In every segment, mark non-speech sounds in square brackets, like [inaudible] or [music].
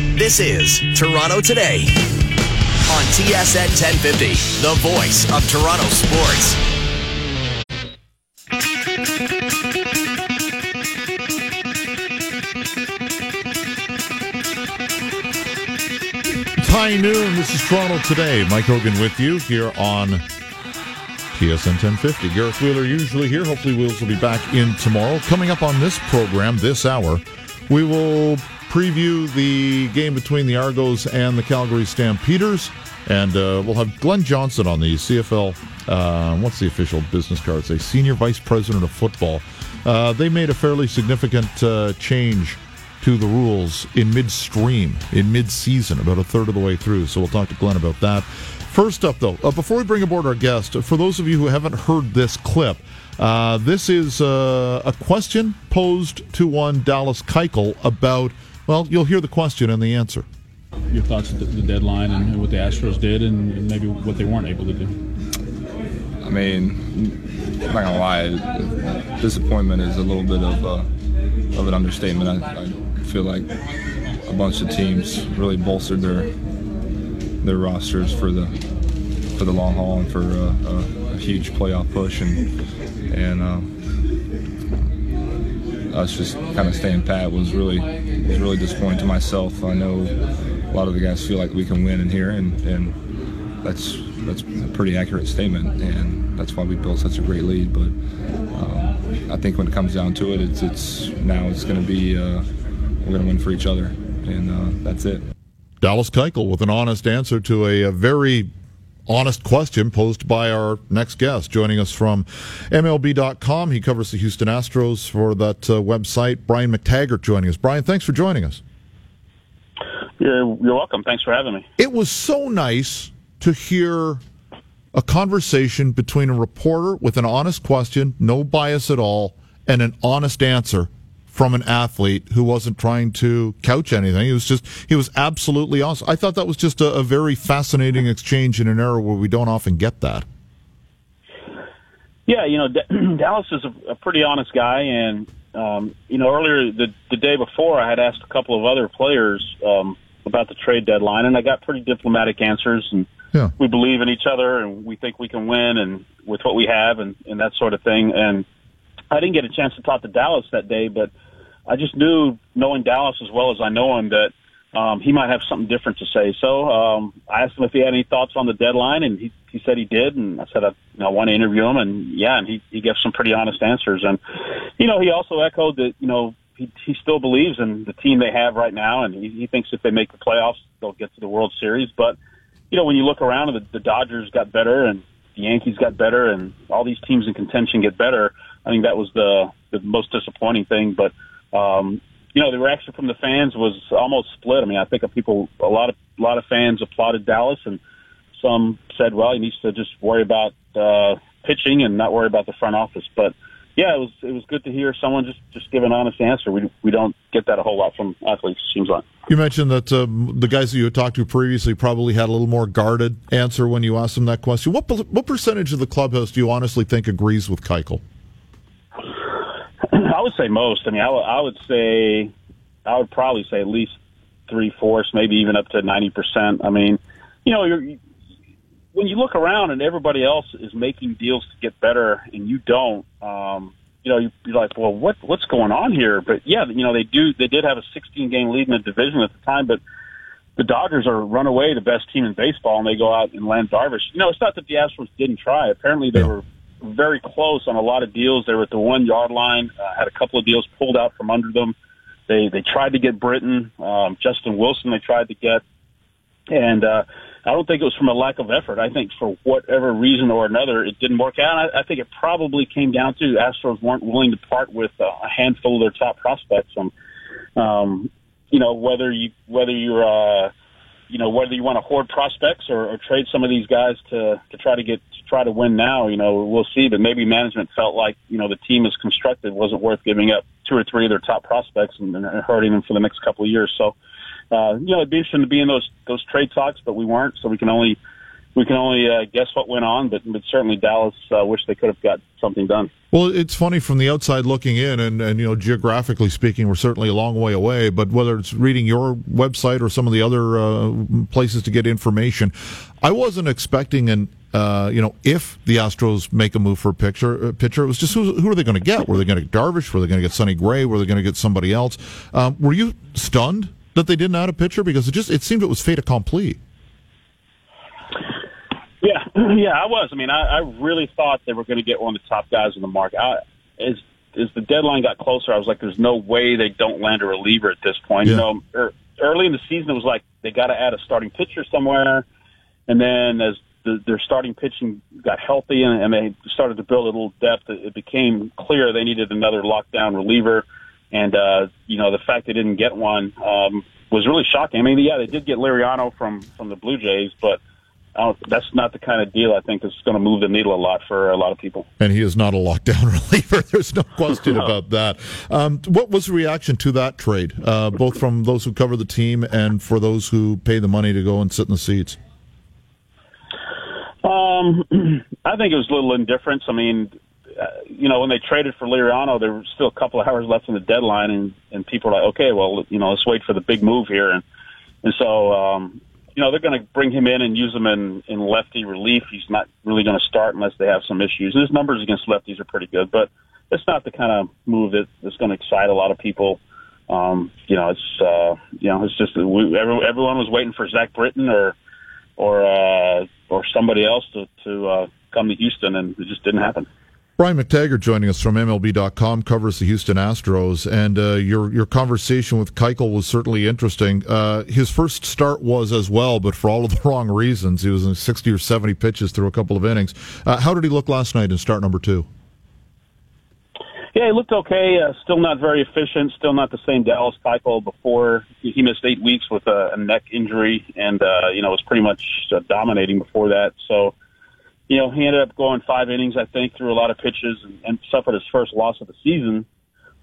This is Toronto Today on TSN 1050, the voice of Toronto sports. It's high noon. This is Toronto Today. Mike Hogan with you here on TSN 1050. Gareth Wheeler usually here. Hopefully, Wheels will be back in tomorrow. Coming up on this program, this hour, we will preview the game between the Argos and the Calgary Stampeders. And uh, we'll have Glenn Johnson on the CFL. Uh, what's the official business card say? Senior Vice President of Football. Uh, they made a fairly significant uh, change to the rules in midstream, in mid-season, about a third of the way through. So we'll talk to Glenn about that. First up, though, uh, before we bring aboard our guest, for those of you who haven't heard this clip, uh, this is a question posed to one Dallas Keuchel about. Well, you'll hear the question and the answer. Your thoughts on the, the deadline and what the Astros did, and, and maybe what they weren't able to do. I mean, I'm not gonna lie, disappointment is a little bit of uh, of an understatement. I, I feel like a bunch of teams really bolstered their their rosters for the for the long haul and for uh, a, a, huge playoff push, and and uh, us just kind of staying pat was really was really disappointing to myself. I know a lot of the guys feel like we can win in here, and and that's that's a pretty accurate statement, and that's why we built such a great lead. But um, I think when it comes down to it, it's it's now it's going to be uh, we're going to win for each other, and uh, that's it. Dallas Keuchel with an honest answer to a, a, very honest question posed by our next guest, joining us from MLB.com. He covers the Houston Astros for that uh, website. Brian McTaggart joining us. Brian, thanks for joining us. Yeah, you're welcome. Thanks for having me. It was so nice to hear a conversation between a reporter with an honest question, no bias at all, and an honest answer from an athlete who wasn't trying to couch anything. He was just, he was absolutely awesome. I thought that was just a, a very fascinating exchange in an era where we don't often get that. Yeah, you know, D- [clears throat] Dallas is a, a pretty honest guy, and um, you know, earlier the the day before, I had asked a couple of other players um, about the trade deadline, and I got pretty diplomatic answers. And yeah. we believe in each other, and we think we can win, and with what we have, and and that sort of thing. And I didn't get a chance to talk to Dallas that day, but I just knew, knowing Dallas as well as I know him, that um, he might have something different to say. So um, I asked him if he had any thoughts on the deadline, and he he said he did. And I said I, you know, I want to interview him, and yeah, and he he gave some pretty honest answers. And you know, he also echoed that you know he he still believes in the team they have right now, and he, he thinks if they make the playoffs, they'll get to the World Series. But you know, when you look around, the, the Dodgers got better, and the Yankees got better, and all these teams in contention get better. I think that was the the most disappointing thing, but um, you know, the reaction from the fans was almost split. I mean, I think of people, a lot of a lot of fans applauded Dallas, and some said, "Well, he needs to just worry about uh, pitching and not worry about the front office." But yeah, it was it was good to hear someone just just give an honest answer. We we don't get that a whole lot from athletes. Seems like you mentioned that um, the guys that you had talked to previously probably had a little more guarded answer when you asked them that question. What what percentage of the clubhouse do you honestly think agrees with Keuchel? I would say most. I mean, I, w- I would say, I would probably say at least three fourths, maybe even up to ninety percent. I mean, you know, you're, when you look around and everybody else is making deals to get better and you don't, um, you know, you're like, well, what what's going on here? But yeah, you know, they do. They did have a 16 game lead in the division at the time, but the Dodgers are run away the best team in baseball, and they go out and land Darvish. You know, it's not that the Astros didn't try. Apparently, they were very close on a lot of deals. They were at the one yard line. Uh, had a couple of deals pulled out from under them. They they tried to get Britton, um, Justin Wilson. They tried to get, and uh, I don't think it was from a lack of effort. I think for whatever reason or another, it didn't work out. I, I think it probably came down to Astros weren't willing to part with uh, a handful of their top prospects. And um, you know whether you whether you're uh, you know whether you want to hoard prospects or, or trade some of these guys to to try to get try to win now. You know, we'll see. But maybe management felt like you know the team is constructed wasn't worth giving up two or three of their top prospects and, and hurting them for the next couple of years. So, uh, you know, it'd be interesting to be in those those trade talks, but we weren't. So we can only we can only uh, guess what went on, but, but certainly Dallas uh, wish they could have got something done. Well, it's funny from the outside looking in, and, and you know, geographically speaking, we're certainly a long way away. But whether it's reading your website or some of the other uh, places to get information, I wasn't expecting an uh, you know, if the Astros make a move for a pitcher, uh, pitcher, it was just who, who are they going to get? Were they going to get Darvish? Were they going to get Sonny Gray? Were they going to get somebody else? Um, were you stunned that they didn't add a pitcher because it just it seemed it was fait accompli? Yeah, [clears throat] yeah, I was. I mean, I, I really thought they were going to get one of the top guys in the market. I, as as the deadline got closer, I was like, "There's no way they don't land a reliever at this point." Yeah. You know, er, early in the season, it was like they got to add a starting pitcher somewhere, and then as the, their starting pitching got healthy and, and they started to build a little depth, it, it became clear they needed another lockdown reliever. And, uh, you know, the fact they didn't get one, um, was really shocking. I mean, yeah, they did get Liriano from, from the Blue Jays, but that's not the kind of deal I think is going to move the needle a lot for a lot of people. And he is not a lockdown [laughs] reliever. There's no question [laughs] no. about that. Um, what was the reaction to that trade, uh, both from those who cover the team and for those who pay the money to go and sit in the seats? Um, [clears throat] I think it was a little indifference. I mean, uh, you know, when they traded for Liriano, there were still a couple of hours left in the deadline, and and people were like, okay, well, you know, let's wait for the big move here, and and so um, you know they're going to bring him in and use him in in lefty relief. He's not really going to start unless they have some issues. And his numbers against lefties are pretty good, but it's not the kind of move that, that's going to excite a lot of people. Um, you know, it's uh, you know, it's just we, every, everyone was waiting for Zach Britton or or uh, or somebody else to to uh, come to Houston, and it just didn't happen. Brian McTaggart joining us from MLB.com covers the Houston Astros, and uh, your your conversation with Keuchel was certainly interesting. Uh, his first start was as well, but for all of the [laughs] wrong reasons. He was in 60 or 70 pitches through a couple of innings. Uh, how did he look last night in start number two? Yeah, he looked okay. Uh, still not very efficient. Still not the same Dallas Keuchel before. He missed eight weeks with a, a neck injury, and uh, you know was pretty much uh, dominating before that. So, you know, he ended up going five innings, I think, through a lot of pitches, and, and suffered his first loss of the season.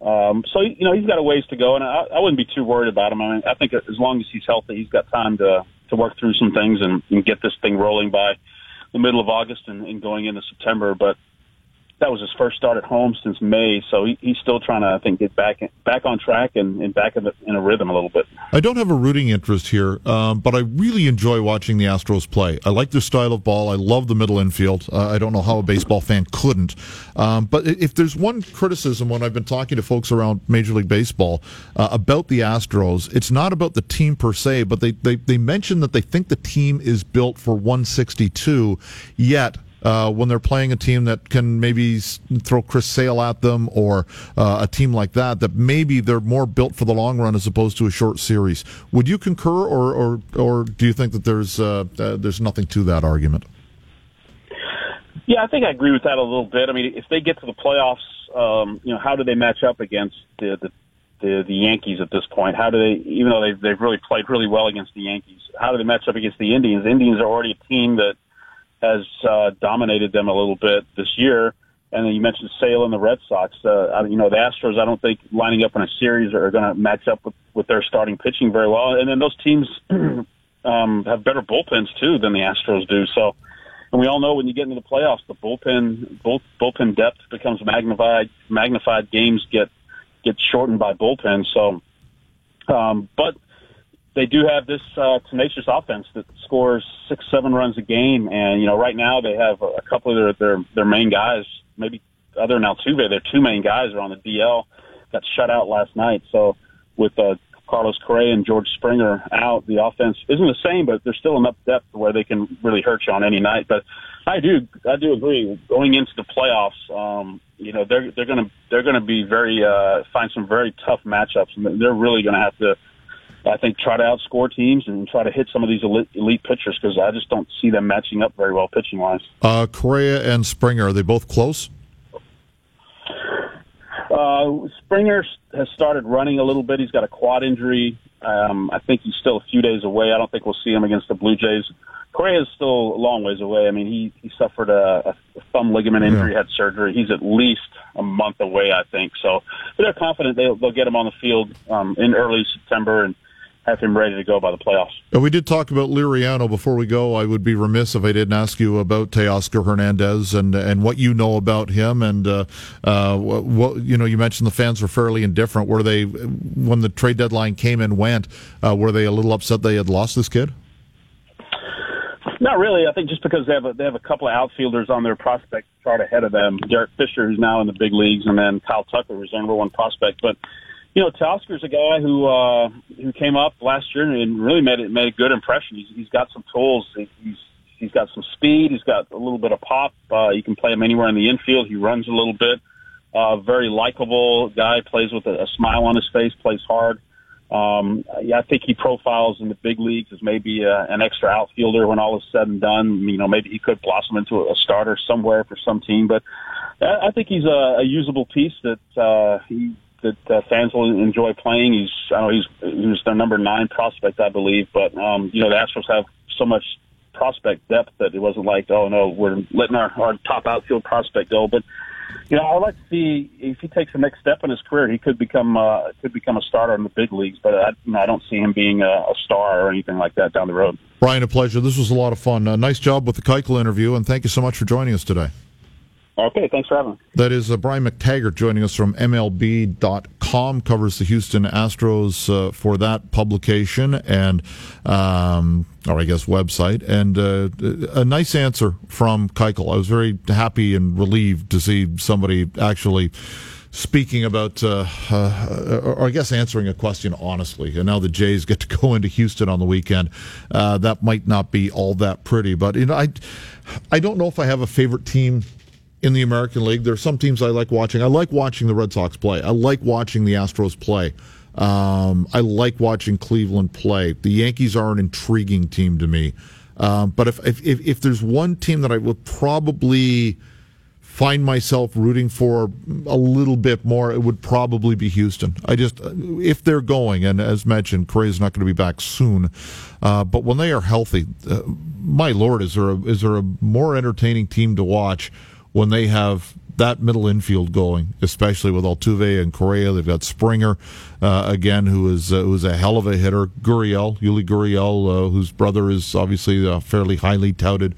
Um, so you know he's got a ways to go, and I, I wouldn't be too worried about him. I mean, I think as long as he's healthy, he's got time to to work through some things and, and get this thing rolling by the middle of August and, and going into September. But that was his first start at home since May, so he, he's still trying to, I think, get back back on track and, and back in, the, in, a rhythm a little bit. I don't have a rooting interest here, um, but I really enjoy watching the Astros play. I like their style of ball. I love the middle infield. Uh, I don't know how a baseball fan couldn't. Um, but if there's one criticism when I've been talking to folks around Major League Baseball uh, about the Astros, it's not about the team per se, but they, they, they mention that they think the team is built for 162, yet uh, when they're playing a team that can maybe throw Chris Sale at them or uh, a team like that, that maybe they're more built for the long run as opposed to a short series. Would you concur, or or, or do you think that there's uh, uh there's nothing to that argument? Yeah, I think I agree with that a little bit. I mean, if they get to the playoffs, um, you know, how do they match up against the, the the the Yankees at this point? How do they, even though they've they've really played really well against the Yankees, how do they match up against the Indians? The Indians are already a team that has uh, dominated them a little bit this year. And then you mentioned Sale and the Red Sox. Uh, you know, the Astros, I don't think lining up in a series are going to match up with, with their starting pitching very well. And then those teams [clears throat] um, have better bullpens too than the Astros do. So, and we all know when you get into the playoffs, the bullpen both bullpen depth becomes magnified. Magnified games get get shortened by bullpen. So, um, but they do have this uh, tenacious offense that scores six, seven runs a game, and you know right now they have a couple of their their, their main guys, maybe other than Altuve, their two main guys are on the DL. Got shut out last night, so with uh, Carlos Correa and George Springer out, the offense isn't the same, but there's still enough depth where they can really hurt you on any night. But I do, I do agree. Going into the playoffs, um, you know, they're they're gonna they're gonna be very uh, find some very tough matchups, and they're really gonna have to I think try to outscore teams and try to hit some of these elite, elite pitchers because I just don't see them matching up very well pitching wise. Uh, Correa and Springer are they both close? Uh, Springer has started running a little bit. He's got a quad injury. Um, I think he's still a few days away. I don't think we'll see him against the Blue Jays. Correa is still a long ways away. I mean, he he suffered a, a thumb ligament injury, yeah. had surgery. He's at least a month away, I think. So, but they're confident they'll they'll get him on the field um, in early September and have him ready to go by the playoffs. We did talk about Liriano before we go. I would be remiss if I didn't ask you about Teoscar Hernandez and and what you know about him. And uh, uh, what you know, you mentioned the fans were fairly indifferent. Were they when the trade deadline came and went? Uh, were they a little upset they had lost this kid? Not really. I think just because they have a, they have a couple of outfielders on their prospect chart ahead of them. Derek Fisher, who's now in the big leagues, and then Kyle Tucker, who's their number one prospect. But you know, Teoscar's a guy who uh, who came up last year and really made it made a good impression. He's, he's got some tools. He's he's got some speed. He's got a little bit of pop. Uh, you can play him anywhere in the infield. He runs a little bit. Uh, very likable guy. Plays with a, a smile on his face. Plays hard. Um, yeah, I think he profiles in the big leagues as maybe uh, an extra outfielder when all is said and done. You know, maybe he could blossom into a starter somewhere for some team, but I think he's a, a usable piece that uh, he that uh, fans will enjoy playing. He's I know he's he was their number nine prospect I believe, but um, you know the Astros have so much prospect depth that it wasn't like oh no we're letting our, our top outfield prospect go, but. You know, I'd like to see if he takes the next step in his career, he could become uh, could become a starter in the big leagues. But I, you know, I don't see him being a, a star or anything like that down the road. Brian, a pleasure. This was a lot of fun. Uh, nice job with the Keuchel interview, and thank you so much for joining us today. Okay, thanks for having me. That is uh, Brian McTaggart joining us from MLB.com, covers the Houston Astros uh, for that publication and, um, or I guess, website. And uh, a nice answer from Keuchel. I was very happy and relieved to see somebody actually speaking about, uh, uh, or I guess answering a question honestly. And now the Jays get to go [laughs] into Houston on the weekend. Uh, that might not be all that pretty, but you know, I, I don't know if I have a favorite team in the American League. There are some teams I like watching. I like watching the Red Sox play. I like watching the Astros play. Um, I like watching Cleveland play. The Yankees are an intriguing team to me. Um, but if, if, if there's one team that I would probably find myself rooting for a little bit more, it would probably be Houston. I just, if they're going, and as mentioned, Correa's not going to be back soon, uh, but when they are healthy, uh, my lord, is there a, is there a more entertaining team to watch? When they have that middle infield going, especially with Altuve and Correa. They've got Springer uh, again, who is uh, who's a hell of a hitter. Gurriel, Yuli Gurriel, uh, whose brother is obviously a fairly highly touted.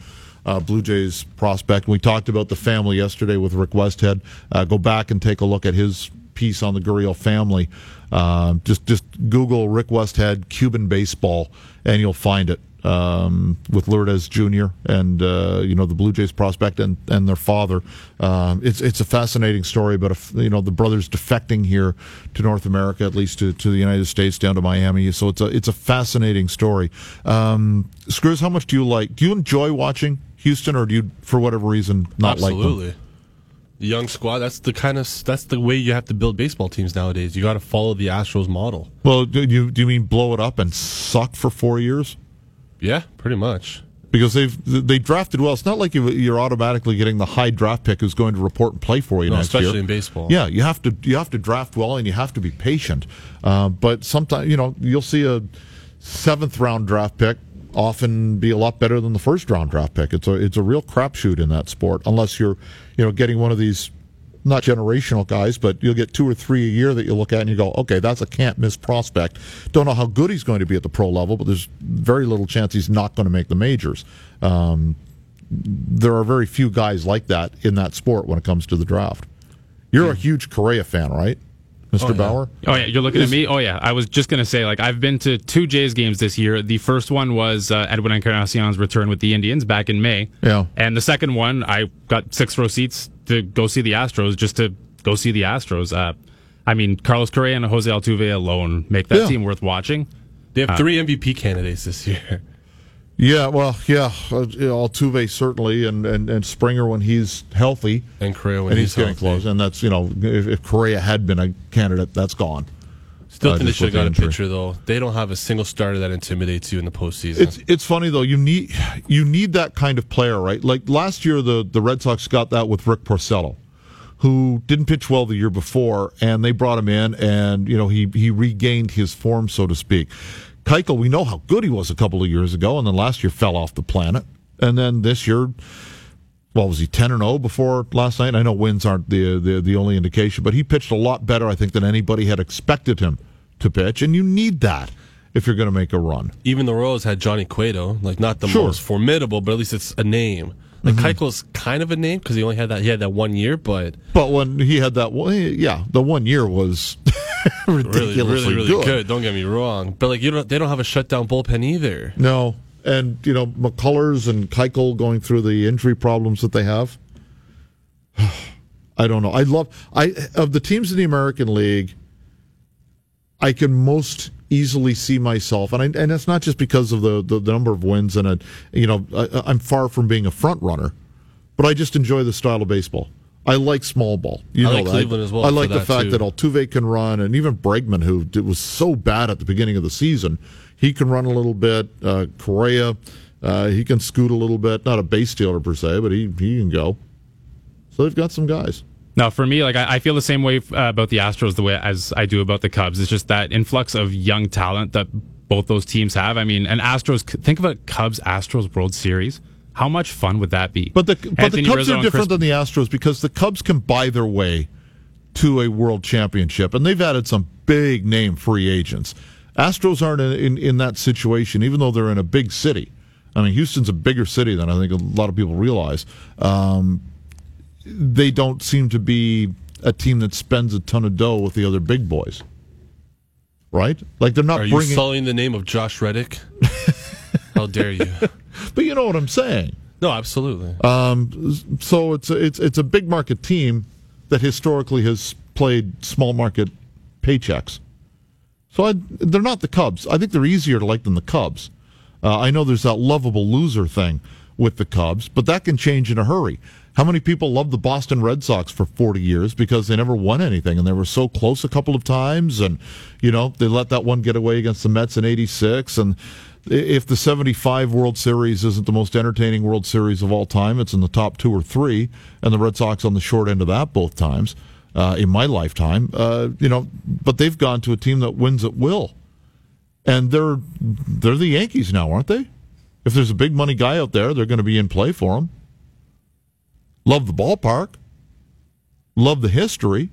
Uh, Blue Jays prospect. We talked about the family yesterday with Rick Westhead. Uh, go back and take a look at his piece on the Gurriel family. Uh, just just Google Rick Westhead Cuban baseball, and you'll find it um, with Lourdes Jr. and uh, you know the Blue Jays prospect and, and their father. Um, it's it's a fascinating story, but if, you know the brothers defecting here to North America, at least to, to the United States, down to Miami. So it's a it's a fascinating story. Um, Screws, how much do you like? Do you enjoy watching Houston, or do you, for whatever reason, not Absolutely. like them? young squad. That's the kind of that's the way you have to build baseball teams nowadays. You got to follow the Astros model. Well, do you do you mean blow it up and suck for four years? Yeah, pretty much. Because they've they drafted well. It's not like you're automatically getting the high draft pick who's going to report and play for you no, next especially year. in baseball. Yeah, you have to you have to draft well and you have to be patient. Uh, but sometimes you know you'll see a seventh round draft pick often be a lot better than the first round draft pick. It's a it's a real crapshoot in that sport unless you're you know getting one of these not generational guys, but you'll get two or three a year that you look at and you go, okay, that's a can't miss prospect. Don't know how good he's going to be at the pro level, but there's very little chance he's not going to make the majors. Um, there are very few guys like that in that sport when it comes to the draft. You're a huge Correa fan, right? Mr. Oh, yeah. Bauer? Oh yeah, you're looking at me. Oh yeah, I was just gonna say like I've been to two Jays games this year. The first one was uh, Edwin Encarnacion's return with the Indians back in May. Yeah. And the second one, I got six row seats to go see the Astros, just to go see the Astros. Uh, I mean, Carlos Correa and Jose Altuve alone make that Yeah. team worth watching. They have three MVP candidates this year. [laughs] Yeah, well, yeah, uh, you know, Altuve certainly, and, and, and Springer when he's healthy, And Correa when and he's, he's, getting healthy. close. And that's you know, if, if Correa had been a candidate, that's gone. Still Uh, think they should have got a injury. pitcher though. They don't have a single starter that intimidates you in the postseason. It's it's funny though. You need you need that kind of player, right? Like last year, the the Red Sox got that with Rick Porcello, who didn't pitch well the year before, and they brought him in, and you know he he regained his form, so to speak. Keuchel, we know how good he was a couple of years ago, and then last year fell off the planet, and then this year. Well, was he ten and zero before last night? I know wins aren't the, the the only indication, but he pitched a lot better, I think, than anybody had expected him to pitch, and you need that. if you're going to make a run. Even the Royals had Johnny Cueto, like not the Sure. most formidable, but at least it's a name. Like Mm-hmm. Keuchel's kind of a name because he only had that. He had that one year, but But when he had that, one, yeah, the one year was [laughs] really, ridiculously really, really good. good. Don't get me wrong, but like you don't, they don't have a shutdown bullpen either. No, and you know McCullers and Keuchel going through the injury problems that they have. [sighs] I don't know. I love I of the teams in the American League. I can most easily see myself, and I, and it's not just because of the, the, the number of wins and a, you know I, I'm far from being a front runner, but I just enjoy the style of baseball. I like small ball. You I know like that. Cleveland as well I like the that, fact too. that Altuve can run, and even Bregman, who did, was so bad at the beginning of the season, he can run a little bit. Uh, Correa, uh, he can scoot a little bit. Not a base stealer per se, but he he can go. So they've got some guys. No, for me, like I, I feel the same way uh, about the Astros the way as I do about the Cubs. It's just that influx of young talent that both those teams have. I mean, and Astros. Think of a Cubs Astros World Series. How much fun would that be? But the but the Cubs Rizzo are different Chris- than the Astros because the Cubs can buy their way to a world championship, and they've added some big name free agents. Astros aren't in, in, in that situation, even though they're in a big city. I mean, Houston's a bigger city than I think a lot of people realize. Um, they don't seem to be a team that spends a ton of dough with the other big boys, right? Like they're not Are you bringing. sullying the name of Josh Reddick? [laughs] How dare you? [laughs] but you know what I'm saying. No, absolutely. Um, so it's a, it's it's a big market team that historically has played small market paychecks. So I, they're not the Cubs. I think they're easier to like than the Cubs. Uh, I know there's that lovable loser thing with the Cubs, but that can change in a hurry. How many people loved the Boston Red Sox for 40 years because they never won anything and they were so close a couple of times and you know they let that one get away against the Mets in 86 and if the 75 World Series isn't the most entertaining World Series of all time it's in the top 2 or 3 and the Red Sox on the short end of that both times uh, in my lifetime uh, you know but they've gone to a team that wins at will and they're they're the Yankees now, aren't they? If there's a big money guy out there, they're going to be in play for him. Love the ballpark. Love the history.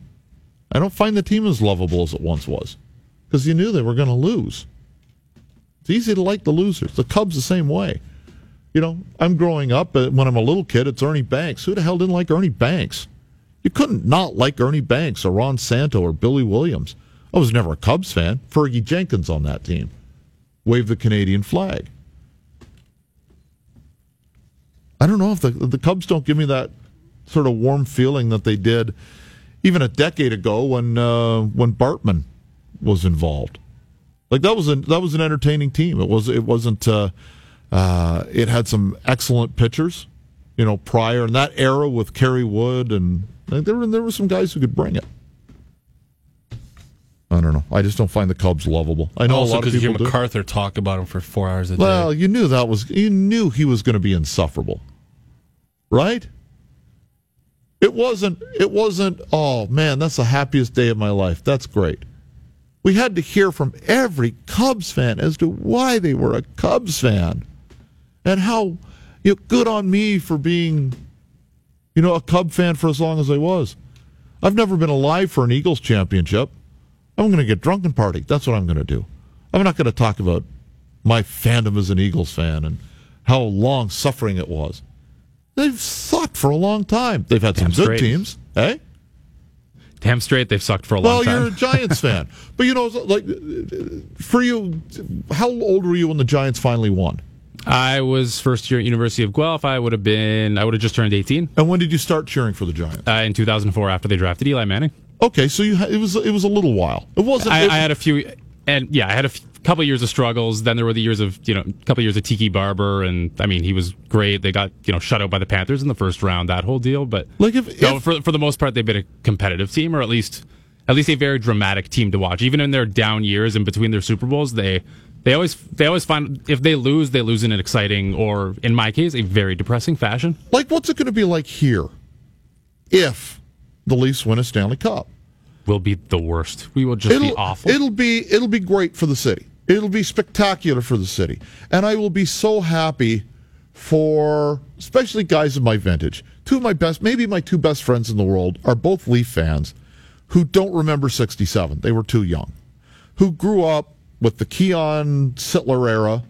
I don't find the team as lovable as it once was because you knew they were going to lose. It's easy to like the losers. The Cubs the same way. You know, I'm growing up uh, when I'm a little kid. It's Ernie Banks. Who the hell didn't like Ernie Banks? You couldn't not like Ernie Banks or Ron Santo or Billy Williams. I was never a Cubs fan. Fergie Jenkins on that team. Wave the Canadian flag. I don't know if the the Cubs don't give me that sort of warm feeling that they did even a decade ago when uh, when Bartman was involved. Like that was a that was an entertaining team. It was it wasn't uh, uh, it had some excellent pitchers, you know, Prior in that era with Kerry Wood and like, there were there were some guys who could bring it. I don't know. I just don't find the Cubs lovable. I know a lot of because you people hear do. MacArthur talk about him for four hours a day. Well, you knew that was you knew he was going to be insufferable. Right? It wasn't it wasn't oh man, that's the happiest day of my life. That's great. We had to hear from every Cubs fan as to why they were a Cubs fan and how you know, good on me for being you know a Cub fan for as long as I was. I've never been alive for an Eagles championship. I'm going to get drunk and party. That's what I'm going to do. I'm not going to talk about my fandom as an Eagles fan and how long suffering it was. They've sucked for a long time. They've had Damn some good teams, eh? Damn straight, they've sucked for a Well, long time. Well, you're a Giants fan, [laughs] but you know, like for you, how old were you when the Giants finally won? I was first year at University of Guelph. I would have been. I would have just turned 18 And when did you start cheering for the Giants? uh, in 2004 after they drafted Eli Manning. Okay, so you it was it was a little while. It wasn't. I, it- I had a few, and yeah, I had a f- couple years of struggles. Then there were the years of you know, a couple years of Tiki Barber, and I mean, he was great. They got you know shut out by the Panthers in the first round. That whole deal, but Like if- no, if- for for the most part, they've been a competitive team, or at least at least a very dramatic team to watch. Even in their down years and between their Super Bowls, they. They always, they always find if they lose, they lose in an exciting, or in my case, a very depressing fashion. like what's it going to be like here if the Leafs win a Stanley Cup? Will be the worst. We will just be awful. It'll be it'll be great for the city. It'll be spectacular for the city, and I will be so happy for especially guys of my vintage. Two of my best, maybe my two best friends in the world, are both Leaf fans who don't remember '67. They were too young. Who grew up with the Keon Sittler era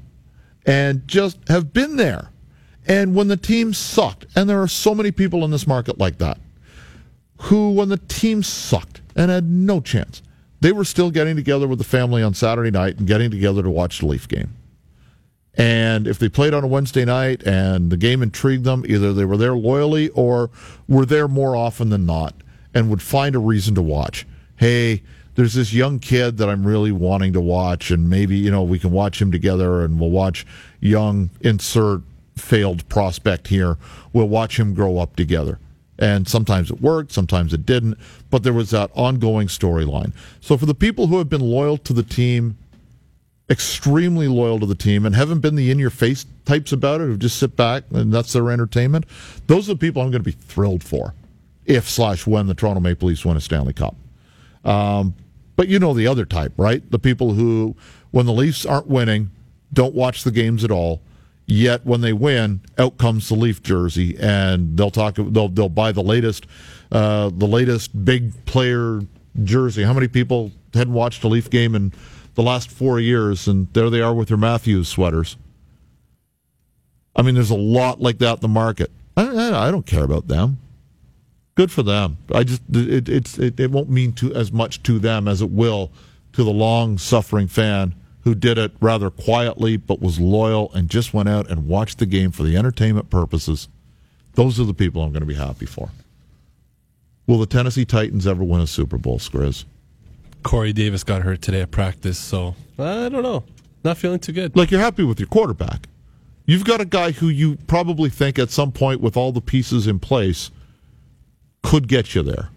and just have been there. And when the team sucked, and there are so many people in this market like that, who, when the team sucked and had no chance, they were still getting together with the family on Saturday night and getting together to watch the Leaf game. And if they played on a Wednesday night and the game intrigued them, either they were there loyally or were there more often than not and would find a reason to watch. Hey, there's this young kid that I'm really wanting to watch, and maybe, you know, we can watch him together and we'll watch young insert failed prospect here. We'll watch him grow up together. And sometimes it worked, sometimes it didn't, but there was that ongoing storyline. So for the people who have been loyal to the team, extremely loyal to the team, and haven't been the in your face types about it, who just sit back and that's their entertainment, those are the people I'm going to be thrilled for if slash when the Toronto Maple Leafs win a Stanley Cup. Um, but you know the other type, right? The people who, when the Leafs aren't winning, don't watch the games at all. Yet when they win, out comes the Leaf jersey, and they'll talk. They'll they'll buy the latest, uh, the latest big player jersey. How many people hadn't watched a Leaf game in the last four years, and there they are with their Matthews sweaters? I mean, there's a lot like that in the market. I, I don't care about them. Good for them. I just it, it's it, it won't mean to as much to them as it will to the long suffering fan who did it rather quietly but was loyal and just went out and watched the game for the entertainment purposes. Those are the people I'm going to be happy for. Will the Tennessee Titans ever win a Super Bowl, Skriz? Corey Davis got hurt today at practice, so I don't know. Not feeling too good. Like you're happy with your quarterback. You've got a guy who you probably think at some point, with all the pieces in place, could get you there.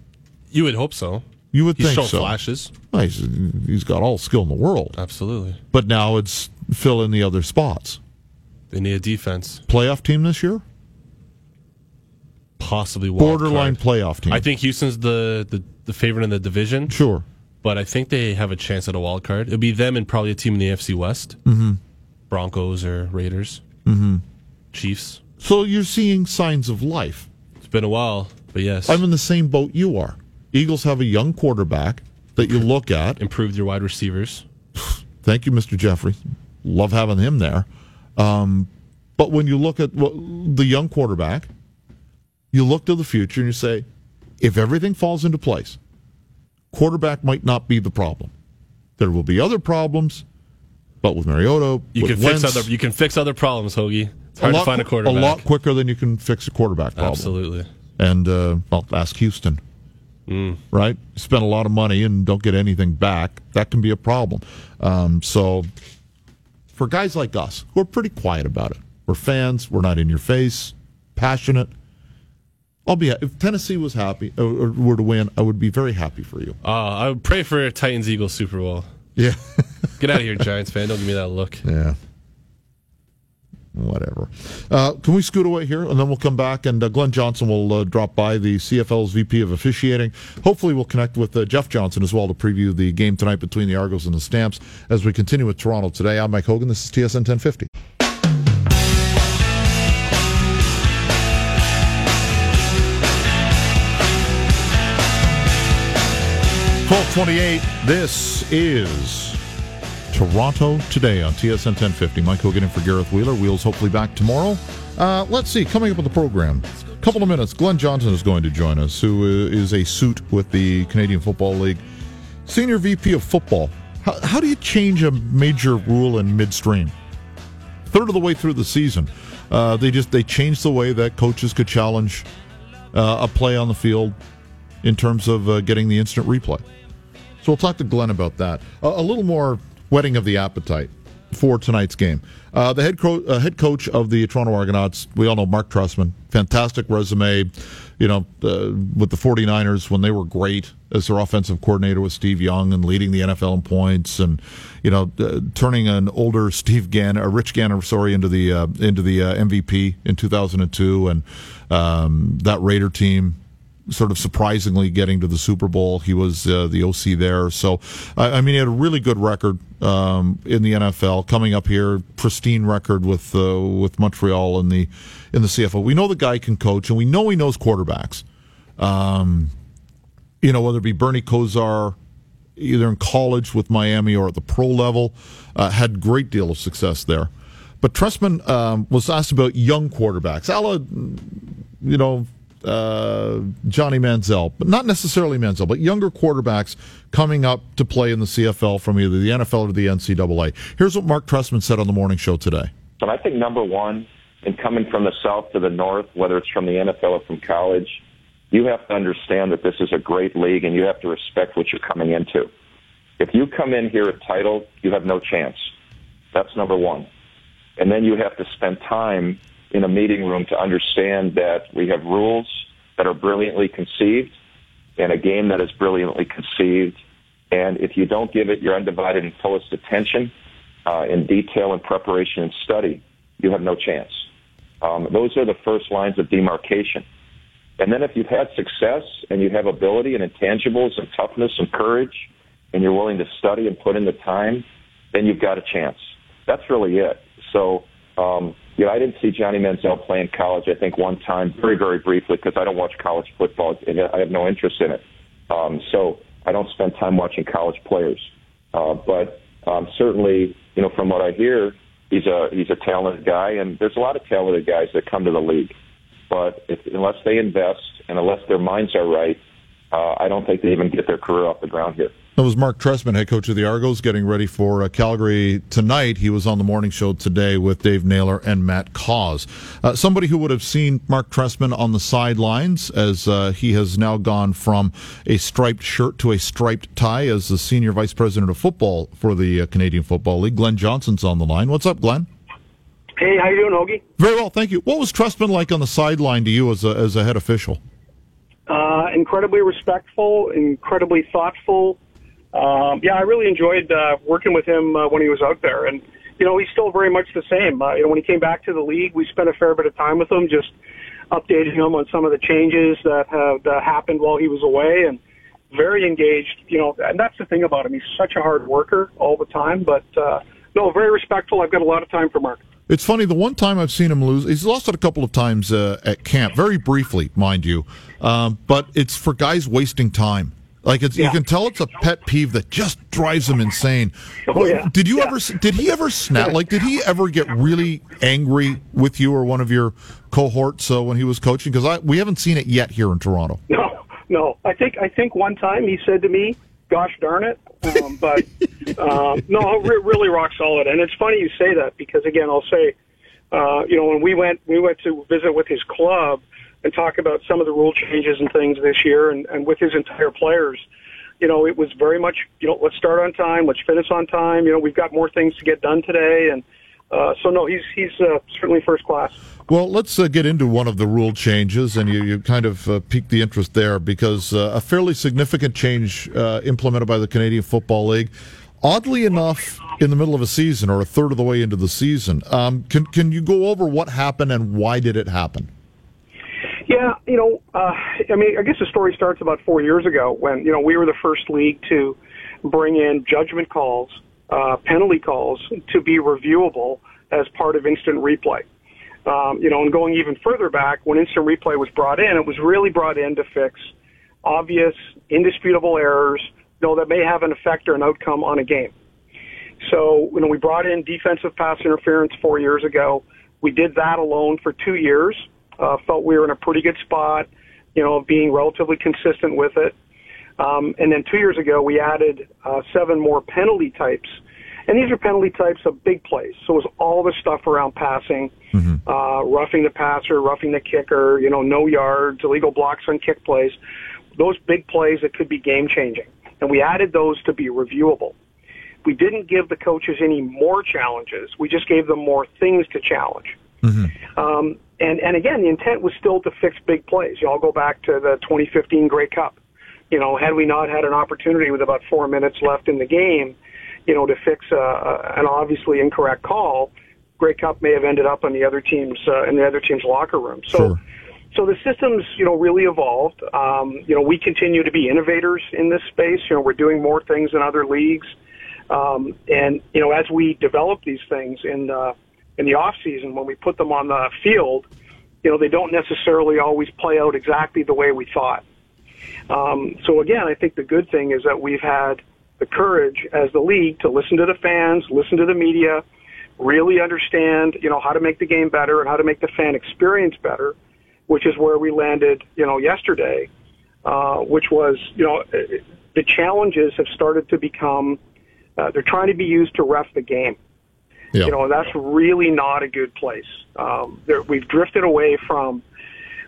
You would hope so. You would think so. flashes. Well, he's, he's got all skill in the world. Absolutely. But now it's fill in the other spots. They need a defense. Playoff team this year? Possibly wild Borderline card. playoff team. I think Houston's the, the, the favorite in the division, Sure. but I think they have a chance at a wild card. It'll be them and probably a team in the AFC West. Mm-hmm. Broncos or Raiders. Mm-hmm. Chiefs. So you're seeing signs of life. It's been a while, but yes. I'm in the same boat you are. Eagles have a young quarterback that you look at. Improved your wide receivers. Thank you, Mr. Jeffery. Love having him there. Um, but when you look at well, the young quarterback, you look to the future and you say, if everything falls into place, quarterback might not be the problem. There will be other problems, but with Mariota, You with can fix other you can fix other problems, Hoagie. It's hard lot, to find a quarterback. A lot quicker than you can fix a quarterback problem. Absolutely. And uh, well, ask Houston. Right, spend a lot of money and don't get anything back. That can be a problem. Um, so, for guys like us who are pretty quiet about it, we're fans. We're not in your face, passionate. I'll be if Tennessee was happy or, or were to win, I would be very happy for you. Uh, I would pray for a Titans Eagles Super Bowl. Yeah, Get out of here, Giants fan. Don't give me that look. yeah. Whatever. Uh, can we scoot away here, and then we'll come back, and uh, Glenn Johnson will uh, drop by, the CFL's VP of officiating. Hopefully, we'll connect with uh, Jeff Johnson as well to preview the game tonight between the Argos and the Stamps as we continue with Toronto today. I'm Mike Hogan. This is TSN 1050. Twelve twenty-eight. This is Toronto today on TSN 1050. Mike Hogan in for Gareth Wheeler. Wheels hopefully back tomorrow. Uh, let's see. Coming up on the program, a couple of minutes. Glenn Johnson is going to join us, who uh, is a suit with the Canadian Football League, senior VP of football. How, how do you change a major rule in midstream? Third of the way through the season, uh, they just they changed the way that coaches could challenge uh, a play on the field in terms of uh, getting the instant replay. So we'll talk to Glenn about that. A little more whetting of the appetite for tonight's game. Uh, the head, uh, head coach of the Toronto Argonauts, we all know Mark Trestman, fantastic resume. You know, uh, with the 49ers when they were great as their offensive coordinator with Steve Young and leading the NFL in points, and you know, uh, turning an older [laughs] Steve Gann, or Rich Gannon, sorry, into the uh, into the uh, MVP in 2002, and um, that Raider team sort of surprisingly getting to the Super Bowl. He was uh, the OC there. So, I, I mean, he had a really good record um, in the NFL. Coming up here, pristine record with uh, with Montreal in the in the CFL. We know the guy can coach, and we know he knows quarterbacks. Um, you know, whether it be Bernie Kosar either in college with Miami or at the pro level. Uh, had great deal of success there. But Trestman um, was asked about young quarterbacks, a la, you know, uh, Johnny Manziel, but not necessarily Manziel, but younger quarterbacks coming up to play in the CFL from either the NFL or the NCAA. Here's what Mark Trestman said on the morning show today. But I think number one, in coming from the south to the north, whether it's from the NFL or from college, you have to understand that this is a great league and you have to respect what you're coming into. If you come in here at title, you have no chance. That's number one. And then you have to spend time in a meeting room to understand that we have rules that are brilliantly conceived and a game that is brilliantly conceived. And if you don't give it your undivided and fullest attention uh, in detail and preparation and study, you have no chance. Um, those are the first lines of demarcation. And then if you've had success and you have ability and intangibles and toughness and courage and you're willing to study and put in the time, then you've got a chance. That's really it. So, um, you know, I didn't see Johnny Manziel play in college. I think one time, very, very briefly, because I don't watch college football and I have no interest in it. Um, so I don't spend time watching college players. Uh, but um, certainly, you know, from what I hear, he's a he's a talented guy, and there's a lot of talented guys that come to the league. But if, unless they invest and unless their minds are right, uh, I don't think they even get their career off the ground here. That was Mark Trestman, head coach of the Argos, getting ready for uh, Calgary tonight. He was on the morning show today with Dave Naylor and Matt Cauz. Uh, somebody who would have seen Mark Trestman on the sidelines as uh, he has now gone from a striped shirt to a striped tie as the senior vice president of football for the uh, Canadian Football League. Glenn Johnson's on the line. What's up, Glenn? Hey, how you doing, Hoagie? Very well, thank you. What was Trestman like on the sideline to you as a, as a head official? Uh, incredibly respectful, incredibly thoughtful. Um, yeah, I really enjoyed uh, working with him uh, when he was out there, and you know he's still very much the same. Uh, you know, when he came back to the league, we spent a fair bit of time with him, just updating him on some of the changes that have uh, happened while he was away, and very engaged. You know, and that's the thing about him; he's such a hard worker all the time. But uh, no, very respectful. I've got a lot of time for Mark. It's funny. The one time I've seen him lose, he's lost it a couple of times uh, at camp, very briefly, mind you. Um, but it's for guys wasting time. Like it's, yeah. you can tell it's a pet peeve that just drives him insane. Oh, yeah. Did you yeah. ever? Did he ever snap? Like, did he ever get really angry with you or one of your cohorts uh, when he was coaching? Because we haven't seen it yet here in Toronto. [laughs] No, no. I think I think one time he said to me, "Gosh darn it!" Um, but um, [laughs] no, re- really rock solid. And it's funny you say that because again, I'll say, uh, you know, when we went we went to visit with his club and talk about some of the rule changes and things this year and, and with his entire players. You know, it was very much, you know, let's start on time, let's finish on time. You know, we've got more things to get done today, and uh, so no, he's he's uh, certainly first class. Well, let's uh, get into one of the rule changes, and you, you kind of uh, piqued the interest there because uh, a fairly significant change uh, implemented by the Canadian Football League. Oddly enough, in the middle of a season or a third of the way into the season, um, can can you go over what happened and why did it happen? Yeah, you know, uh, I mean, I guess the story starts about four years ago when you know we were the first league to bring in judgment calls, uh, penalty calls to be reviewable as part of instant replay. Um, you know, and going even further back, when instant replay was brought in, it was really brought in to fix obvious, indisputable errors, you know, that may have an effect or an outcome on a game. So, you know, we brought in defensive pass interference four years ago. We did that alone for two years uh, felt we were in a pretty good spot, you know, being relatively consistent with it. Um, and then two years ago, we added uh, seven more penalty types. And these are penalty types of big plays. So it was all the stuff around passing, mm-hmm. uh, roughing the passer, roughing the kicker, you know, no yards, illegal blocks on kick plays. Those big plays that could be game changing. And we added those to be reviewable. We didn't give the coaches any more challenges. We just gave them more things to challenge. Mm-hmm. Um, and and again, the intent was still to fix big plays. You all go back to the 2015 Grey Cup. You know, had we not had an opportunity with about four minutes left in the game, you know, to fix a, a, an obviously incorrect call, Grey Cup may have ended up on the other team's uh, in the other team's locker room. So. Sure. So the systems, you know, really evolved. Um, you know, we continue to be innovators in this space. You know, we're doing more things in other leagues. Um, and you know, as we develop these things in uh, in the off season when we put them on the field, you know, they don't necessarily always play out exactly the way we thought. Um, so again, I think the good thing is that we've had the courage as the league to listen to the fans, listen to the media, really understand, you know, how to make the game better and how to make the fan experience better, which is where we landed, you know, yesterday, uh, which was, you know, the challenges have started to become, uh, they're trying to be used to ref the game. Yeah. You know, that's really not a good place. Um, there, we've drifted away from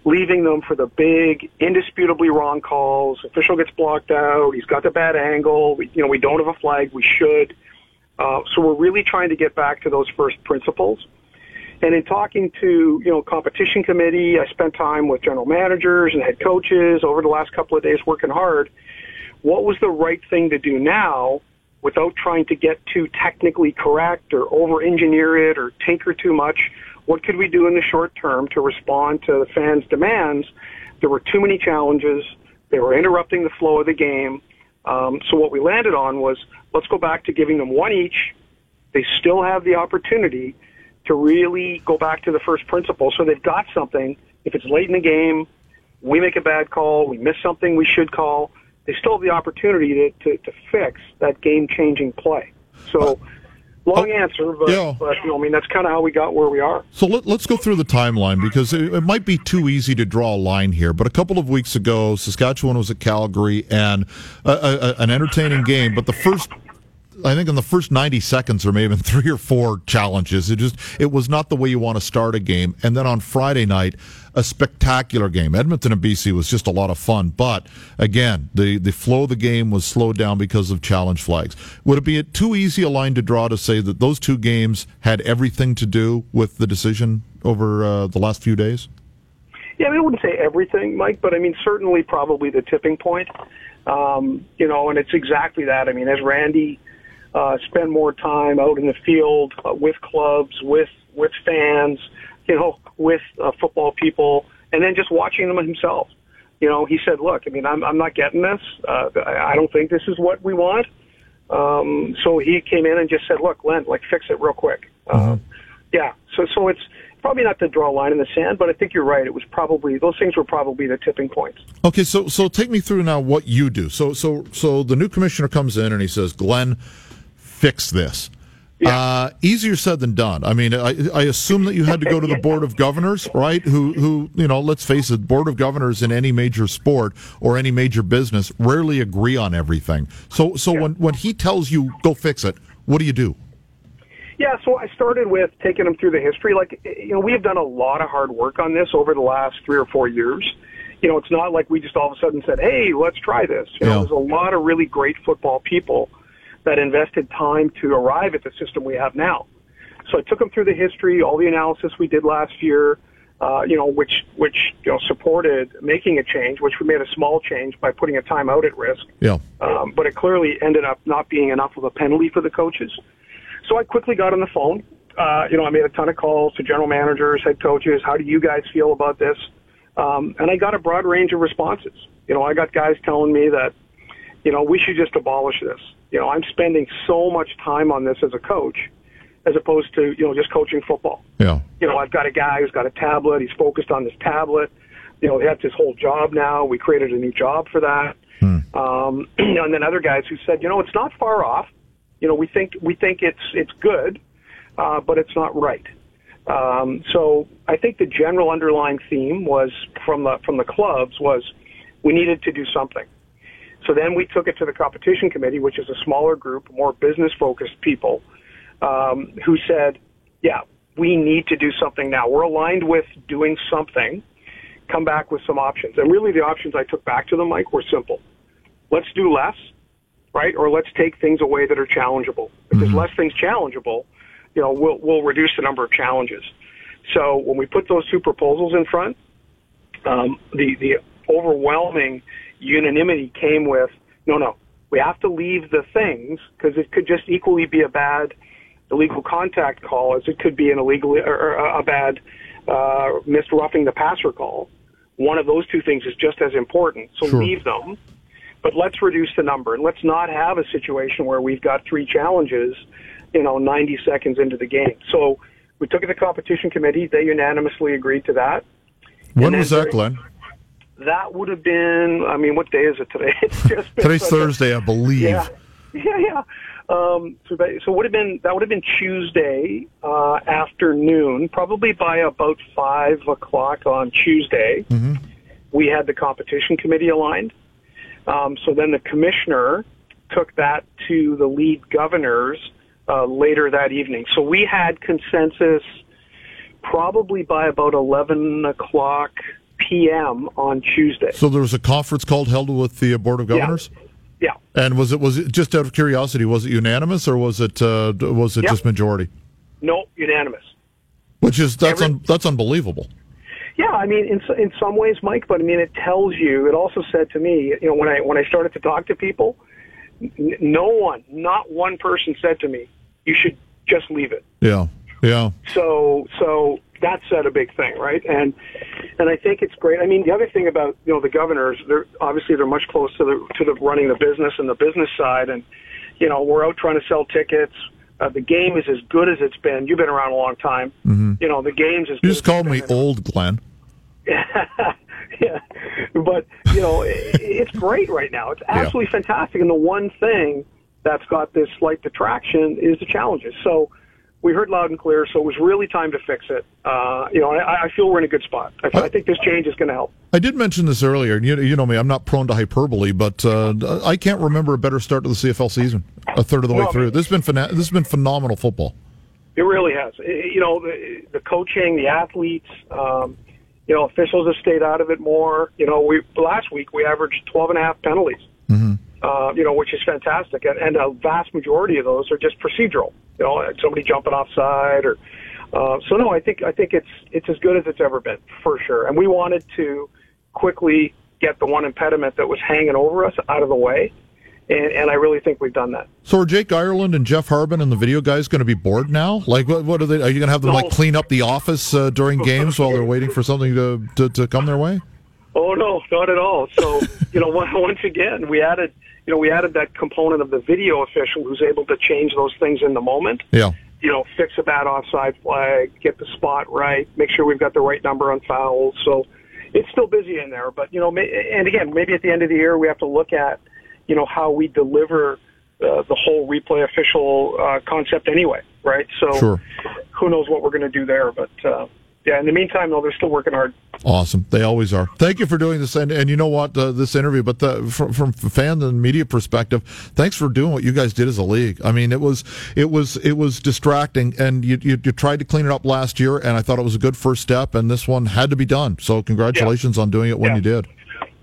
leaving them for the big, indisputably wrong calls. Official gets blocked out. He's got the bad angle. We, you know, we don't have a flag. We should. Uh, so we're really trying to get back to those first principles. And in talking to, you know, competition committee, I spent time with general managers and head coaches over the last couple of days working hard. What was the right thing to do now without trying to get too technically correct or over engineer it or tinker too much? What could we do in the short term to respond to the fans' demands? There were too many challenges. They were interrupting the flow of the game. Um, so what we landed on was let's go back to giving them one each. They still have the opportunity to really go back to the first principle. So they've got something. If it's late in the game, we make a bad call, we miss something we should call, they still have the opportunity to, to, to fix that game changing play. So, long oh, answer, but, yeah. but you know, I mean, that's kind of how we got where we are. So let, us go through the timeline because it, it, might be too easy to draw a line here. But a couple of weeks ago, Saskatchewan was at Calgary and a, a, an entertaining game. But the first I think in the first 90 seconds there may have [laughs] three or four challenges. It just it was not the way you want to start a game. And then on Friday night, a spectacular game. Edmonton and BC was just a lot of fun, but again, the the flow of the game was slowed down because of challenge flags. Would it be too easy a line to draw to say that those two games had everything to do with the decision over uh, the last few days? Yeah, I, mean, I wouldn't say everything, Mike, but I mean certainly probably the tipping point. Um, you know, and it's exactly that. I mean, as Randy uh, spend more time out in the field uh, with clubs, with with fans, you know, with uh, football people, and then just watching them himself. You know, he said, "Look, I mean, I'm I'm not getting this. Uh, I don't think this is what we want." Um, so he came in and just said, "Look, Glenn, like fix it real quick." Uh, yeah. So so it's probably not to draw a line in the sand, but I think you're right. It was probably those things were probably the tipping points. Okay, so so take me through now what you do. So so so the new commissioner comes in and he says, "Glenn." Fix this. Yeah. Uh, easier said than done. I mean, I, I, assume that you had to go to the [laughs] board of governors, right? Who, who, you know, let's face it, board of governors in any major sport or any major business rarely agree on everything. So, so yeah. when when he tells you go fix it, what do you do? Yeah, so I started with taking them through the history. Like, you know, we have done a lot of hard work on this over the last three or four years. You know, it's not like we just all of a sudden said, "Hey, let's try this." You know, there's a lot of really great football people that invested time to arrive at the system we have now. So I took them through the history, all the analysis we did last year, uh, you know, which which you know supported making a change, which we made a small change by putting a timeout at risk. Yeah. Um, but it clearly ended up not being enough of a penalty for the coaches. So I quickly got on the phone. Uh, you know, I made a ton of calls to general managers, head coaches. How do you guys feel about this? Um, and I got a broad range of responses. You know, I got guys telling me that, you know, we should just abolish this you know, I'm spending so much time on this as a coach as opposed to, you know, just coaching football. Yeah. You know, I've got a guy who's got a tablet. He's focused on this tablet. You know, that's his whole job now. We created a new job for that. Hmm. Um, [clears throat] and then other guys who said, you know, it's not far off. You know, we think, we think it's, it's good, uh, but it's not right. Um, so I think the general underlying theme was from the, from the clubs was we needed to do something. So then we took it to the competition committee, which is a smaller group, more business focused people, um, who said, yeah, we need to do something now. We're aligned with doing something. Come back with some options. And really the options I took back to them, Mike, were simple. Let's do less, right? Or let's take things away that are challengeable. If mm-hmm. less things challengeable, you know, we'll, we'll reduce the number of challenges. So when we put those two proposals in front, um, the, the overwhelming unanimity came with, no, no, we have to leave the things because it could just equally be a bad illegal contact call as it could be an illegal or a bad uh, missed roughing the passer call. One of those two things is just as important. So sure. leave them, but let's reduce the number and let's not have a situation where we've got three challenges, you know, 90 seconds into the game. So we took it to the competition committee. They unanimously agreed to that. When was that, Glenn? That would have been. I mean, what day is it today? [laughs] It's just today's Thursday, a, I believe. Yeah, [laughs] Yeah, yeah. Um, so, so would have been that would have been Tuesday uh, afternoon, probably by about five o'clock on Tuesday. We had the competition committee aligned. Um, so then the commissioner took that to the lead governors uh, later that evening. So we had consensus probably by about eleven o'clock p.m. on Tuesday. So there was a conference called held with the board of governors. Yeah. And was it was it just out of curiosity? Was it unanimous or was it uh, was it Yep. just majority? No, unanimous. Which is that's Every- un, that's unbelievable. Yeah, I mean, in in some ways, Mike, but I mean, it tells you. It also said to me, you know, when I when I started to talk to people, n- no one, not one person, said to me, "You should just leave it." Yeah, yeah. So so that said a big thing, right? And and I think it's great. I mean, the other thing about you know the governors, they're obviously they're much closer to the to the running the business and the business side, and you know we're out trying to sell tickets. Uh, the game is as good as it's been. You've been around a long time. mhm You know the game's as You just called me old, Glenn. [laughs] yeah, but you know, it, it's great right now. It's absolutely fantastic. And the one thing that's got this slight detraction is the challenges. So we heard loud and clear. So it was really time to fix it. Uh, you know, I, I feel we're in a good spot. I, I think this change is going to help. I did mention this earlier, and you, you know me, I'm not prone to hyperbole, but uh, I can't remember a better start to the CFL season. A third of the way through. This has been phena- this has been phenomenal football. It really has. I- You know, the, the coaching, the athletes, um, you know, officials have stayed out of it more. You know, we last week we averaged 12 and a half penalties. Uh, you know, which is fantastic, and, and a vast majority of those are just procedural. You know, somebody jumping offside, or uh, so. No, I think I think it's it's as good as it's ever been for sure. And we wanted to quickly get the one impediment that was hanging over us out of the way, and, and I really think we've done that. So are Jake Ireland and Jeff Harbin and the video guys going to be bored now? Like, what, what are they? Are you going to have them No. like clean up the office uh, during games while they're waiting for something to, to to come their way? Oh no, not at all. So you know, [laughs] once again, we added you know we added that component of the video official who's able to change those things in the moment. Yeah. You know, fix a bad offside flag, get the spot right, make sure we've got the right number on fouls. So it's still busy in there, but you know, and again, maybe at the end of the year we have to look at you know how we deliver uh, the whole replay official uh, concept anyway, right? So Sure. who knows what we're going to do there, but. Uh, yeah, in the meantime, though, they're still working hard. Awesome. They always are. Thank you for doing this. And, and you know what? Uh, this interview, but the, from, from fan and media perspective, thanks for doing what you guys did as a league. I mean, it was, it was, it was distracting and you, you, you tried to clean it up last year and I thought it was a good first step and this one had to be done. So congratulations on doing it when Yeah. you did.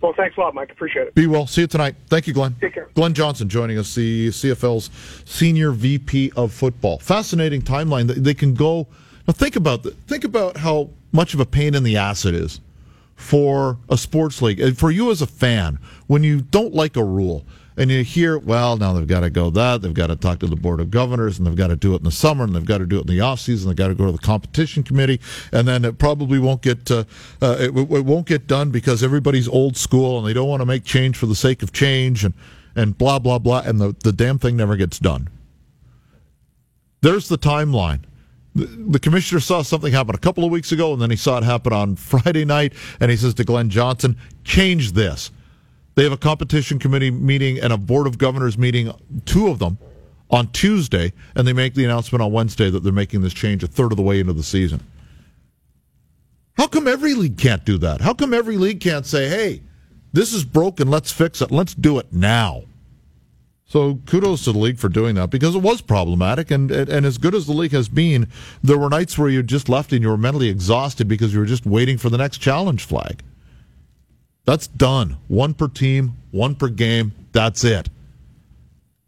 Well, thanks a lot, Mike. Appreciate it. Be well. See you tonight. Thank you, Glenn. Take care. Glenn Johnson joining us, the CFL's senior VP of football. Fascinating timeline. They can go. Now think about the, think about how much of a pain in the ass it is for a sports league and for you as a fan when you don't like a rule and you hear, well, now they've got to go that they've got to talk to the board of governors and they've got to do it in the summer and they've got to do it in the off season. They've got to go to the competition committee and then it probably won't get uh, uh, it, it won't get done because everybody's old school and they don't want to make change for the sake of change and and blah blah blah and the the damn thing never gets done. There's the timeline. The, commissioner saw something happen a couple of weeks ago, and then he saw it happen on [laughs] Friday night, and he says to Glenn Johnson, change this. They have a competition committee meeting and a board of governors meeting, two of them, on Tuesday, and they make the announcement on Wednesday that they're making this change a third of the way into the season. How come every league can't do that? How come every league can't say, hey, this is broken, let's fix it, let's do it now? So kudos to the league for doing that because it was problematic, and, and as good as the league has been, there were nights where you just left and you were mentally exhausted because you were just waiting for the next challenge flag. That's done. One per team, one per game. That's it.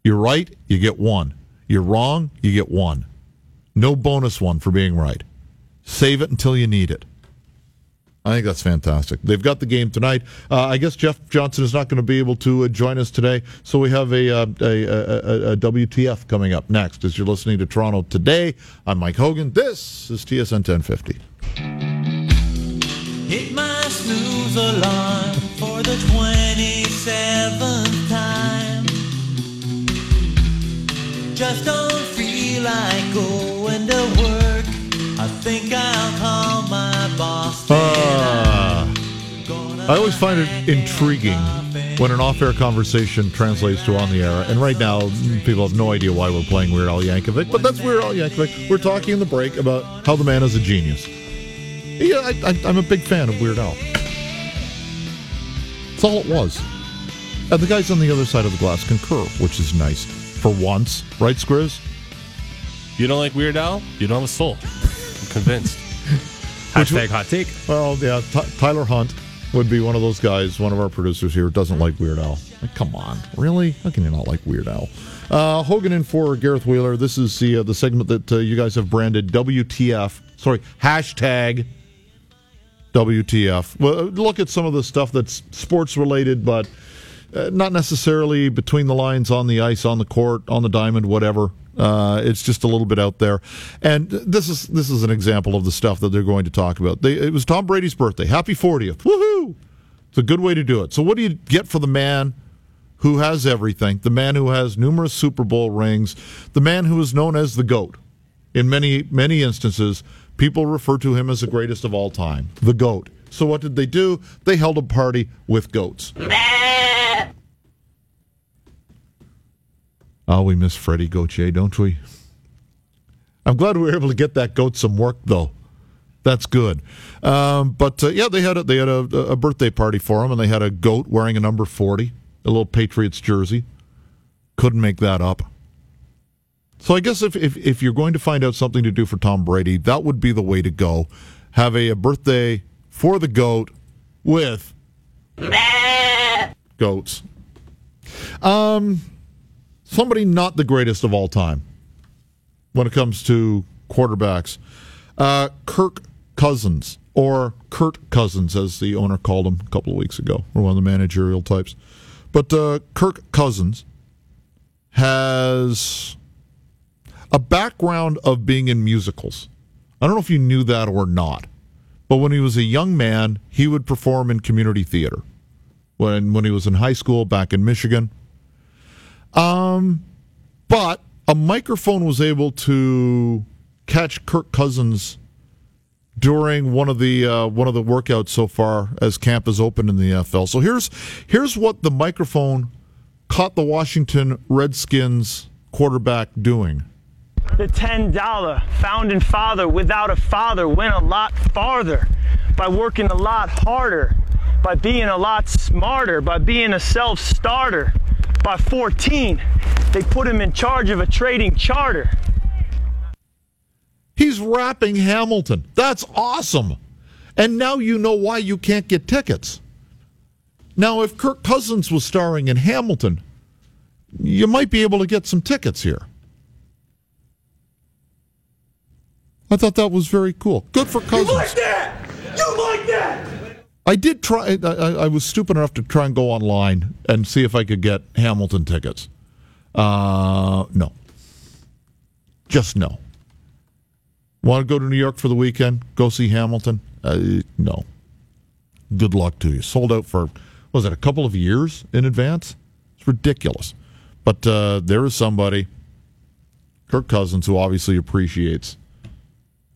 You're right, you get one. You're wrong, you get one. No bonus one for being right. Save it until you need it. I think that's fantastic. They've got the game tonight. Uh, I guess Jeff Johnson is not going to be able to uh, join us today, so we have a, uh, a, a, a, WTF coming up next. As you're listening to Toronto today, I'm Mike Hogan. This is TSN 1050. Hit my snooze alarm for the 27th time. Just don't feel like going to work. I think I'll call my boss. Uh, I always find it intriguing when an off-air conversation translates to on the air. And right now, people have no idea why we're playing Weird Al Yankovic, but that's Weird Al Yankovic. We're talking in the break about how the man is a genius. Yeah, I, I, I'm a big fan of Weird Al. That's all it was. And the guys on the other side of the glass concur, which is nice for once, right, Scriz? You don't like Weird Al? You don't have a soul. Convinced. [laughs] Hashtag hot take. Well, yeah, Ty Tyler Hunt would be one of those guys. One of our producers here doesn't like Weird Al. Like, come on, really? How can you not like Weird Al? Uh, Hogan in for Gareth Wheeler. This is the uh, the segment that uh, you guys have branded WTF. Sorry, hashtag WTF. Well, look at some of the stuff that's sports related, but uh, not necessarily between the lines on the ice, on the court, on the diamond, whatever. Uh, it's just a little bit out there, and this is this is an example of the stuff that they're going to talk about. They, it was Tom Brady's birthday. Happy 40th! Woohoo! It's a good way to do it. So, what do you get for the man who has everything? The man who has numerous Super Bowl rings. The man who is known as the goat. In many many instances, people refer to him as the greatest of all time, the goat. So, what did they do? They held a party with goats. Oh, we miss Freddie Gauthier, don't we? I'm glad we were able to get that goat some work, though. That's good. Um, but uh, yeah, they had a, they had a, a birthday party for him, and they had a goat wearing a number forty, a little Patriots jersey. Couldn't make that up. So I guess if, if if you're going to find out something to do for Tom Brady, that would be the way to go. Have a, a birthday for the goat with goats. Um, somebody not the greatest of all time when it comes to quarterbacks. Uh, Kirk Cousins, or Kurt Cousins, as the owner called him a couple of weeks ago, or one of the managerial types. But uh, Kirk Cousins has a background of being in musicals. I don't know if you knew that or not, but when he was a young man, he would perform in community theater. When when he was in high school back in Michigan, um, but a microphone was able to catch Kirk Cousins during one of the uh, one of the workouts so far as camp is open in the NFL. So here's here's what the microphone caught the Washington Redskins quarterback doing. The $10 founding father without a father went a lot farther by working a lot harder, by being a lot smarter, by being a self starter. By 14, they put him in charge of a trading charter. He's rapping Hamilton. That's awesome. And now you know why you can't get tickets. Now, if Kirk Cousins was starring in Hamilton, you might be able to get some tickets here. I thought that was very cool. Good for Cousins. I did try. I, I, was stupid enough to try and go online and see if I could get Hamilton tickets. Uh, no, just no. Want to go to New York for the weekend? Go see Hamilton? Uh, no. Good luck to you. Sold out for was it a couple of years in advance? It's ridiculous. But uh, there is somebody, Kirk Cousins, who obviously appreciates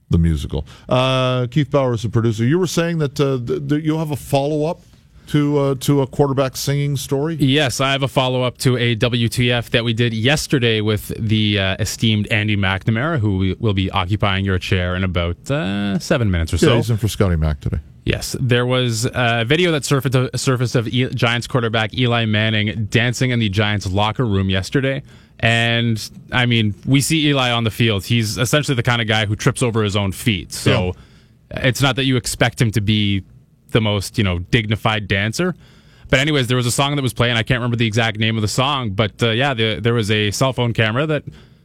the musical. Uh, Keith Bauer is the producer. You were saying that uh, th- th- you'll have a follow up to uh, to a quarterback singing story. Yes, I have a follow up to a WTF that we did yesterday with the uh, esteemed Andy McNamara, who will be occupying your chair in about uh, seven minutes or so. Yeah, he's in for Scotty Mac today. Yes, there was a video that surfaced, surfaced of e- Giants quarterback Eli Manning dancing in the Giants locker room yesterday. And I mean, we see Eli on the field. He's essentially the kind of guy who trips over his own feet. So yeah. it's not that you expect him to be the most, you know, dignified dancer. But anyways, there was a song that was playing. I can't remember the exact name of the song, but uh, yeah, the, there was a cell phone camera that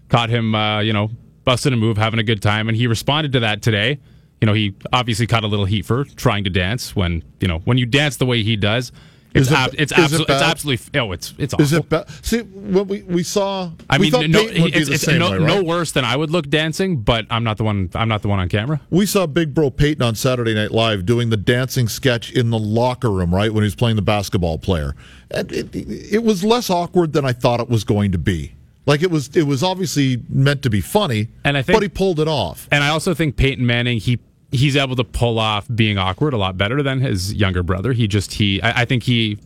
caught him, uh, you know, busting a move, having a good time, and he responded to that today. You know, he obviously caught a little heat for trying to dance when you know when you dance the way he does. It's Is it- ab- it's, is it absolutely it's absolutely oh it's it's awful. Is it bad? See, what we we saw. I we mean, no, Peyton would be it's, it's no, way, no worse than I would look dancing, but I'm not the one. I'm not the one on camera. We saw Big Bro Peyton on Saturday Night Live doing the dancing sketch in the locker room, right when he was playing the basketball player, and it, it was less awkward than I thought it was going to be. Like it was, it was obviously meant to be funny, And I think- but he pulled it off. And I also think Peyton Manning he he's able to pull off being awkward a lot better than his younger brother. He just he I, I think he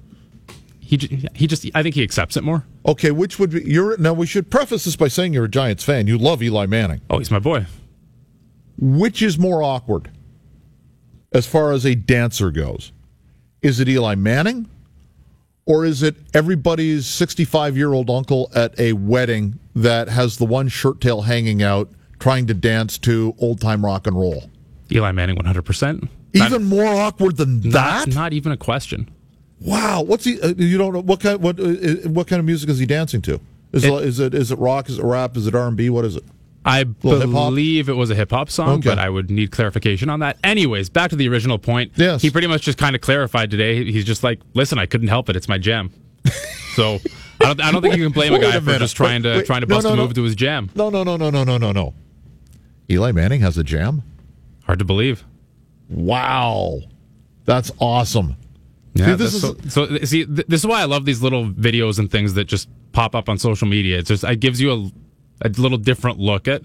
he he just I think he accepts it more. Okay, which would be you're now we should preface this by saying you're a Giants fan. You love Eli Manning. Oh, he's my boy. Which is more awkward as far as a dancer goes? Is it Eli Manning or is it everybody's 65 year old uncle at a wedding that has the one shirt tail hanging out trying to dance to old time rock and roll? Eli Manning, one hundred percent. Even more awkward than that? Not, not even a question. Wow, what's he? Uh, you don't know what kind? What uh, what kind of music is he dancing to? Is it, is it is it rock? Is it rap? Is it R and B? What is it? I believe it was a hip hop song, Okay. but I would need clarification on that. Anyways, back to the original point. Yes. He pretty much just kind of clarified today. He's just like, listen, I couldn't help it. It's my jam. so I don't, I don't think you can blame a [laughs] guy a for just trying to Wait, trying to bust no, a no. move to his jam. No, no, no, no, no, no, no, no. Eli Manning has a jam. Hard to believe. Wow, that's awesome. Yeah, See, this that's so, so see, th- this is why I love these little videos and things that just pop up on social media. It's just it gives you a, a little different look at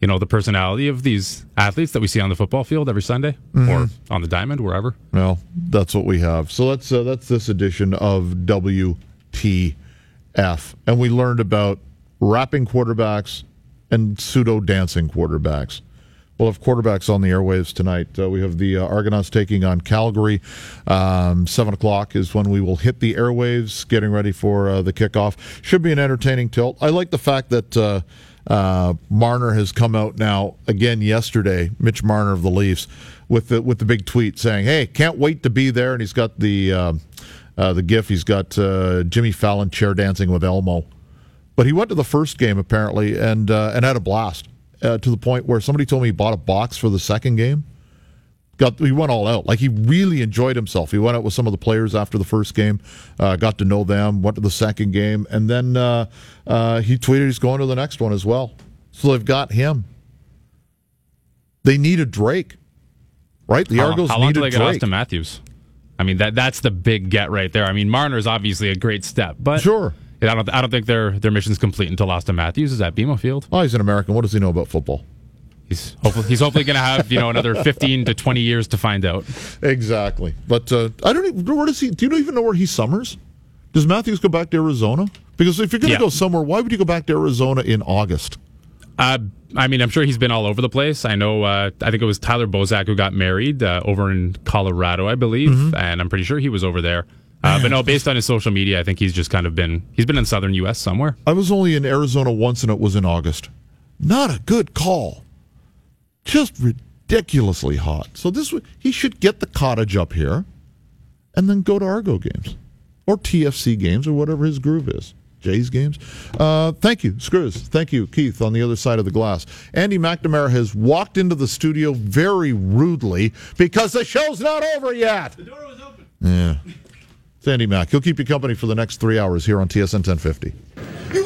you know the personality of these athletes that we see on the football field every Sunday Mhm. or on the diamond wherever. Well, that's what we have. So that's uh, that's this edition of WTF, and we learned about rapping quarterbacks and pseudo dancing quarterbacks. We'll have quarterbacks on the airwaves tonight. Uh, we have the uh, Argonauts taking on Calgary. Um, Seven o'clock is when we will hit the airwaves, getting ready for uh, the kickoff. Should be an entertaining tilt. I like the fact that uh, uh, Marner has come out now again yesterday. Mitch Marner of the Leafs with the with the big tweet saying, "Hey, can't wait to be there." And he's got the uh, uh, the GIF. He's got Jimmy Fallon chair dancing with Elmo. But he went to the first game apparently and and had a blast uh, to the point where somebody told me he bought a box for the second game. Got he went all out like he really enjoyed himself. He went out with some of the players after the first game, uh, got to know them, went to the second game, and then uh, uh, he tweeted he's going to the next one as well. So they've got him. They need a Drake, right? The Argos how long need do a they get Drake. Auston Matthews? I mean that that's the big get right there. I mean Marner's obviously a great step, but Sure. I don't I don't think their their mission's complete until Auston Matthews is at BMO Field. Oh, he's an American. What does he know about football? He's hopefully he's hopefully going to have you know another fifteen to twenty years to find out. Exactly. But uh, I don't even where does he? Do you even know where he summers? Does Matthews go back to Arizona? Because if you're going to Yeah. go somewhere, why would you go back to Arizona in August? Uh, I mean, I'm sure he's been all over the place. I know. Uh, I think it was Tyler Bozak who got married uh, over in Colorado, I believe, Mm-hmm. and I'm pretty sure he was over there. Uh, but no, based on his social media, I think he's just kind of been he's been in southern U.S. somewhere. I was only in Arizona once, and it was in August. Not a good call. Just ridiculously hot. So this would- he should get the cottage up here, and then go to Argo games, or TFC games, or whatever his groove is. Jays games. Uh, thank you, Screws. Thank you, Keith, on the other side of the glass. Andy McNamara has walked into the studio very rudely because the show's not over yet. The door was open. Yeah. It's Andy Mack. He'll keep you company for the next three hours here on TSN 1050. You